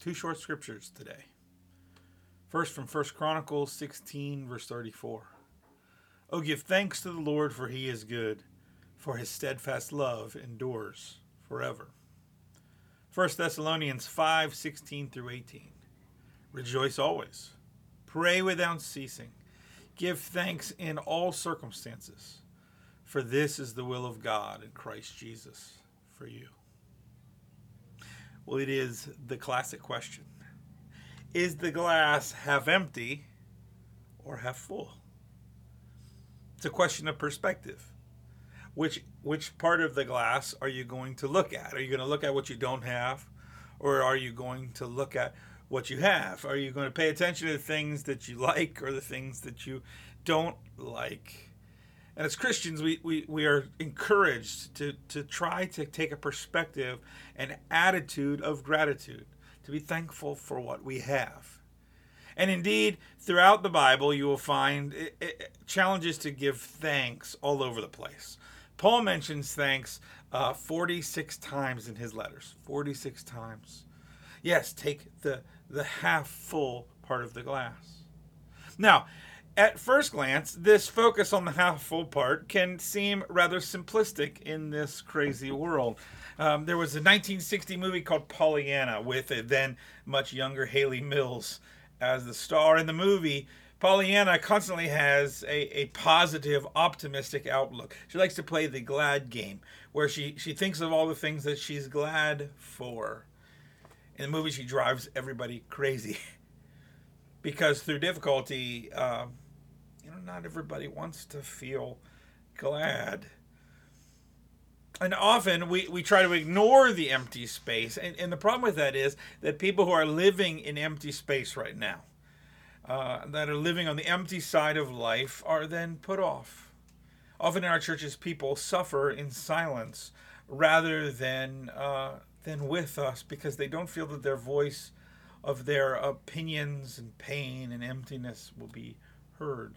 Two short scriptures today. First from 1 Chronicles 16, verse 34. Oh, give thanks to the Lord, for he is good, for his steadfast love endures forever. 1 Thessalonians 5, 16 through 18. Rejoice always. Pray without ceasing. Give thanks in all circumstances, for this is the will of God in Christ Jesus for you. Well, it is the classic question Is the glass half empty or half full? It's a question of perspective. Which, which part of the glass are you going to look at? Are you going to look at what you don't have? Or are you going to look at what you have? Are you going to pay attention to the things that you like or the things that you don't like? And as Christians, we, we, we are encouraged to, to try to take a perspective and attitude of gratitude, to be thankful for what we have. And indeed, throughout the Bible, you will find it, it, challenges to give thanks all over the place. Paul mentions thanks uh, 46 times in his letters. 46 times. Yes, take the, the half full part of the glass. Now, at first glance, this focus on the half full part can seem rather simplistic in this crazy world. Um, there was a 1960 movie called Pollyanna with a then much younger Hayley Mills as the star. In the movie, Pollyanna constantly has a, a positive, optimistic outlook. She likes to play the glad game, where she, she thinks of all the things that she's glad for. In the movie, she drives everybody crazy. because through difficulty, uh, not everybody wants to feel glad. And often we, we try to ignore the empty space. And, and the problem with that is that people who are living in empty space right now, uh, that are living on the empty side of life, are then put off. Often in our churches, people suffer in silence rather than, uh, than with us because they don't feel that their voice of their opinions and pain and emptiness will be heard.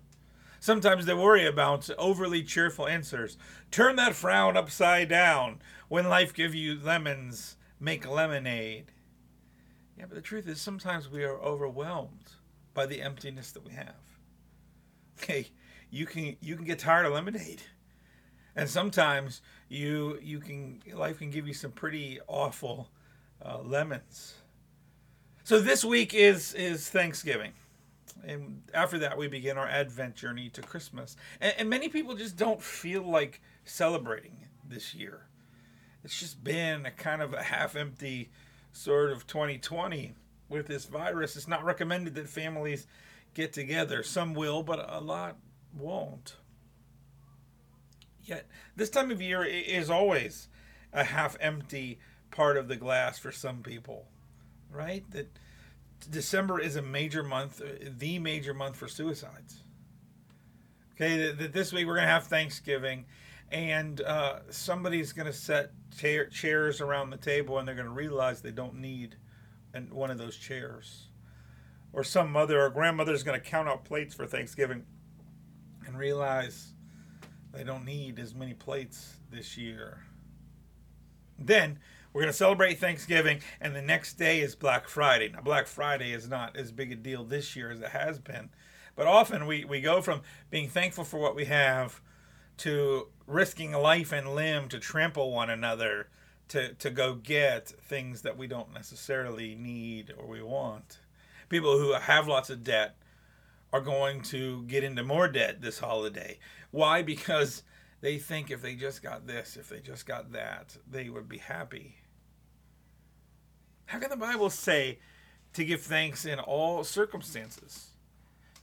Sometimes they worry about overly cheerful answers. Turn that frown upside down. When life gives you lemons, make lemonade. Yeah, but the truth is sometimes we are overwhelmed by the emptiness that we have. Okay, you can you can get tired of lemonade. And sometimes you you can life can give you some pretty awful uh, lemons. So this week is is Thanksgiving. And after that, we begin our Advent journey to Christmas. And, and many people just don't feel like celebrating this year. It's just been a kind of a half empty sort of 2020 with this virus. It's not recommended that families get together. Some will, but a lot won't. Yet, this time of year is always a half empty part of the glass for some people right? That December is a major month, uh, the major month for suicides. Okay, this week we're going to have Thanksgiving, and uh, somebody's going to set chair, chairs around the table, and they're going to realize they don't need an, one of those chairs. Or some mother or grandmother is going to count out plates for Thanksgiving and realize they don't need as many plates this year. Then we're going to celebrate Thanksgiving, and the next day is Black Friday. Now, Black Friday is not as big a deal this year as it has been, but often we, we go from being thankful for what we have to risking life and limb to trample one another to, to go get things that we don't necessarily need or we want. People who have lots of debt are going to get into more debt this holiday. Why? Because they think if they just got this, if they just got that, they would be happy. How can the Bible say to give thanks in all circumstances?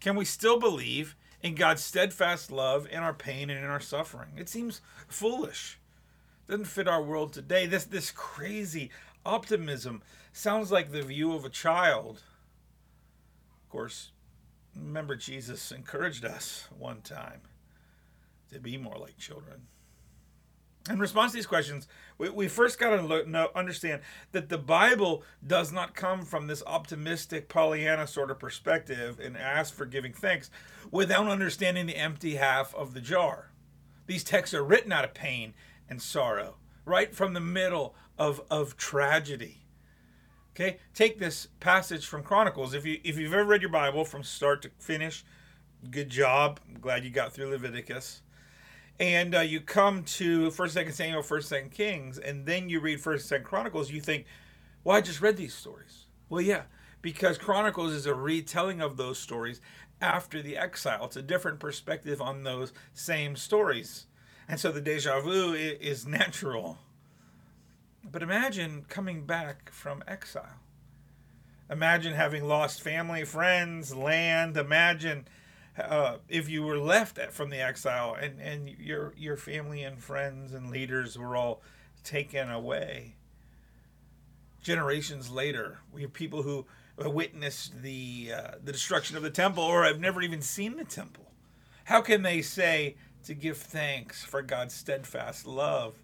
Can we still believe in God's steadfast love in our pain and in our suffering? It seems foolish. It doesn't fit our world today. This this crazy optimism sounds like the view of a child. Of course, remember Jesus encouraged us one time to be more like children in response to these questions, we, we first got to know, understand that the Bible does not come from this optimistic Pollyanna sort of perspective and ask for giving thanks without understanding the empty half of the jar. These texts are written out of pain and sorrow, right from the middle of, of tragedy. Okay, take this passage from Chronicles. If you if you've ever read your Bible from start to finish, good job. I'm glad you got through Leviticus. And uh, you come to First, Second Samuel, First, Second Kings, and then you read First, Second Chronicles. You think, well, I just read these stories. Well, yeah, because Chronicles is a retelling of those stories after the exile. It's a different perspective on those same stories, and so the deja vu is natural. But imagine coming back from exile. Imagine having lost family, friends, land. Imagine uh, if you were left from the exile and, and your your family and friends and leaders were all taken away. Generations later, we have people who witnessed the uh, the destruction of the temple or have never even seen the temple. How can they say to give thanks for God's steadfast love?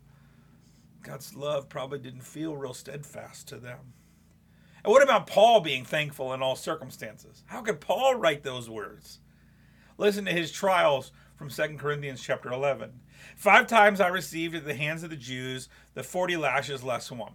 God's love probably didn't feel real steadfast to them. And what about Paul being thankful in all circumstances? How could Paul write those words? Listen to his trials from 2 Corinthians chapter 11. Five times I received at the hands of the Jews the 40 lashes less one.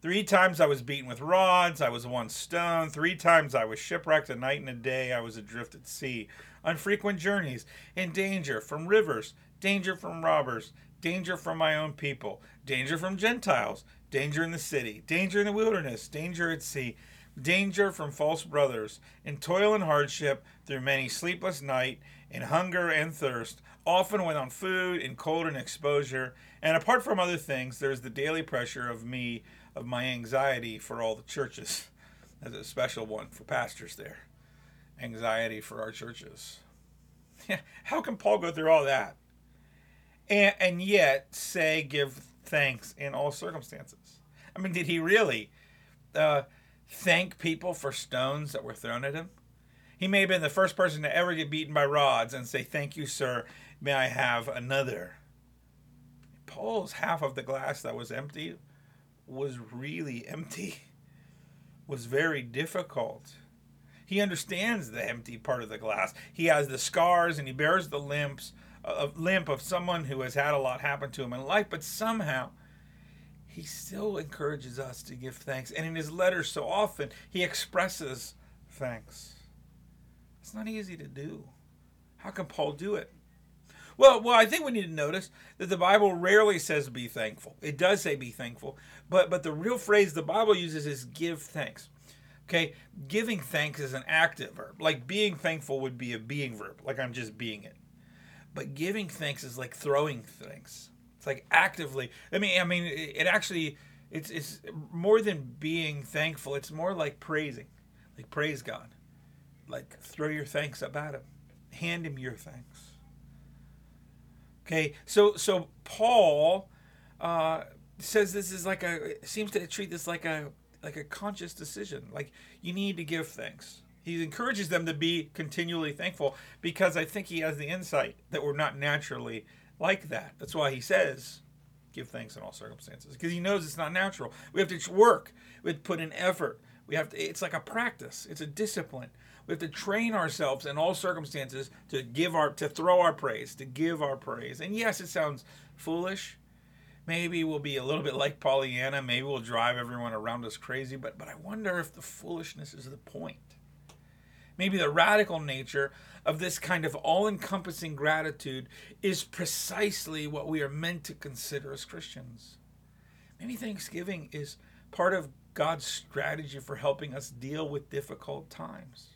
Three times I was beaten with rods, I was once stoned. Three times I was shipwrecked, a night and a day I was adrift at sea, on frequent journeys, in danger from rivers, danger from robbers, danger from my own people, danger from Gentiles, danger in the city, danger in the wilderness, danger at sea, danger from false brothers, in toil and hardship, through many sleepless night, in hunger and thirst, often without food, in cold and exposure, and apart from other things, there is the daily pressure of me of my anxiety for all the churches. There's a special one for pastors there. Anxiety for our churches. How can Paul go through all that? And, and yet say, give thanks in all circumstances. I mean, did he really uh, thank people for stones that were thrown at him? He may have been the first person to ever get beaten by rods and say, Thank you, sir. May I have another? Paul's half of the glass that was empty was really empty, was very difficult. He understands the empty part of the glass. He has the scars and he bears the limps uh, of limp of someone who has had a lot happen to him in life, but somehow he still encourages us to give thanks. And in his letters, so often he expresses thanks. It's not easy to do. How can Paul do it? Well, well, I think we need to notice that the Bible rarely says be thankful. It does say be thankful, but but the real phrase the Bible uses is give thanks. Okay, giving thanks is an active verb. Like being thankful would be a being verb, like I'm just being it. But giving thanks is like throwing things. It's like actively. I mean, I mean, it actually it's it's more than being thankful. It's more like praising, like praise God, like throw your thanks up at Him, hand Him your thanks. Okay, so so Paul uh, says this is like a seems to treat this like a like a conscious decision. Like you need to give thanks. He encourages them to be continually thankful because I think he has the insight that we're not naturally like that. That's why he says, give thanks in all circumstances because he knows it's not natural. We have to work. We have to put in effort. We have to. It's like a practice. It's a discipline. We have to train ourselves in all circumstances to give our to throw our praise, to give our praise. And yes, it sounds foolish. Maybe we'll be a little bit like Pollyanna. Maybe we'll drive everyone around us crazy. But but I wonder if the foolishness is the point. Maybe the radical nature of this kind of all-encompassing gratitude is precisely what we are meant to consider as Christians. Maybe Thanksgiving is part of God's strategy for helping us deal with difficult times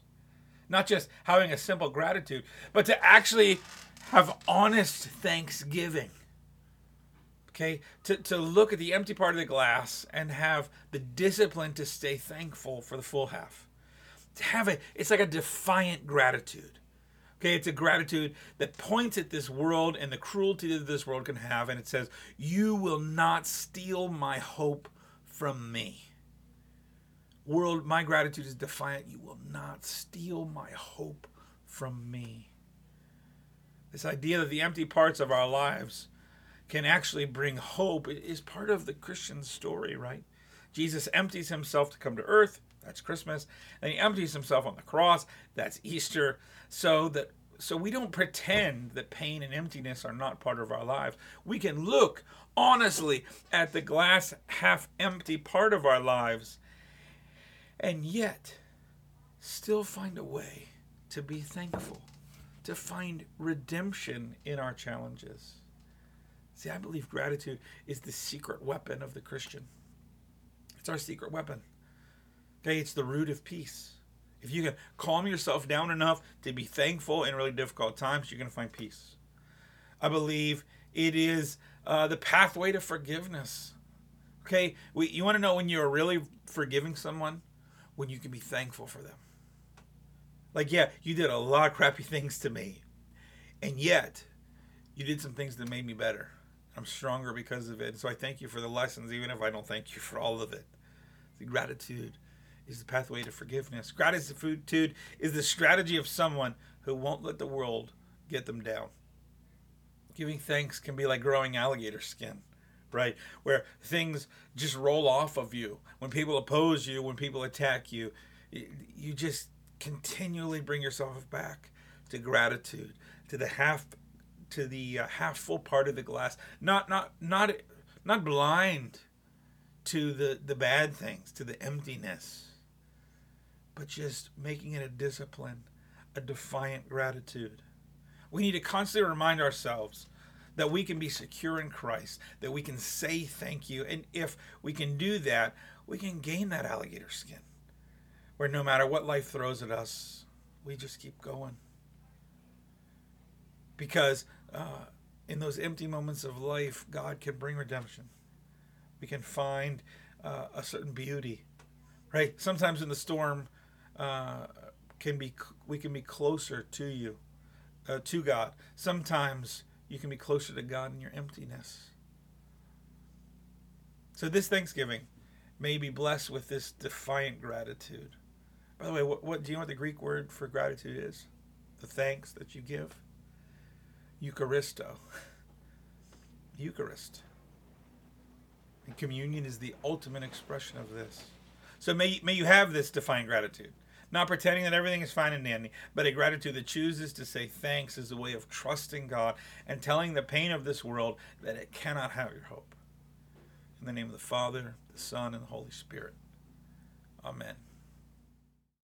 not just having a simple gratitude, but to actually have honest thanksgiving. Okay, to, to look at the empty part of the glass and have the discipline to stay thankful for the full half. To have it, it's like a defiant gratitude. Okay, it's a gratitude that points at this world and the cruelty that this world can have, and it says, You will not steal my hope from me. World, my gratitude is defiant. You will not steal my hope from me. This idea that the empty parts of our lives can actually bring hope is part of the Christian story, right? Jesus empties himself to come to earth. That's Christmas. And he empties himself on the cross. That's Easter. So that so we don't pretend that pain and emptiness are not part of our lives. We can look honestly at the glass half empty part of our lives and yet still find a way to be thankful, to find redemption in our challenges. See, I believe gratitude is the secret weapon of the Christian. It's our secret weapon. Okay, it's the root of peace. If you can calm yourself down enough to be thankful in really difficult times, you're going to find peace. I believe it is uh, the pathway to forgiveness. Okay, we, you want to know when you're really forgiving someone? When you can be thankful for them. Like, yeah, you did a lot of crappy things to me, and yet you did some things that made me better. I'm stronger because of it. So I thank you for the lessons, even if I don't thank you for all of it. The gratitude is the pathway to forgiveness. Gratitude is the strategy of someone who won't let the world get them down. Giving thanks can be like growing alligator skin, right? Where things just roll off of you. When people oppose you, when people attack you, you just continually bring yourself back to gratitude, to the half to the uh, half full part of the glass, not not not not blind to the the bad things, to the emptiness, but just making it a discipline, a defiant gratitude. We need to constantly remind ourselves that we can be secure in Christ, that we can say thank you, and if we can do that, we can gain that alligator skin, where no matter what life throws at us, we just keep going. Because uh, in those empty moments of life, God can bring redemption. We can find uh, a certain beauty, right? Sometimes in the storm, uh, can be we can be closer to you, uh, to God. Sometimes you can be closer to God in your emptiness. So this Thanksgiving may be blessed with this defiant gratitude. By the way, what, what do you know what the Greek word for gratitude is? The thanks that you give. Eucharisto. Eucharist. And communion is the ultimate expression of this. So may, may you have this defiant gratitude. Not pretending that everything is fine and dandy, but a gratitude that chooses to say thanks as a way of trusting God and telling the pain of this world that it cannot have your hope. In the name of the Father, the Son, and the Holy Spirit. Amen.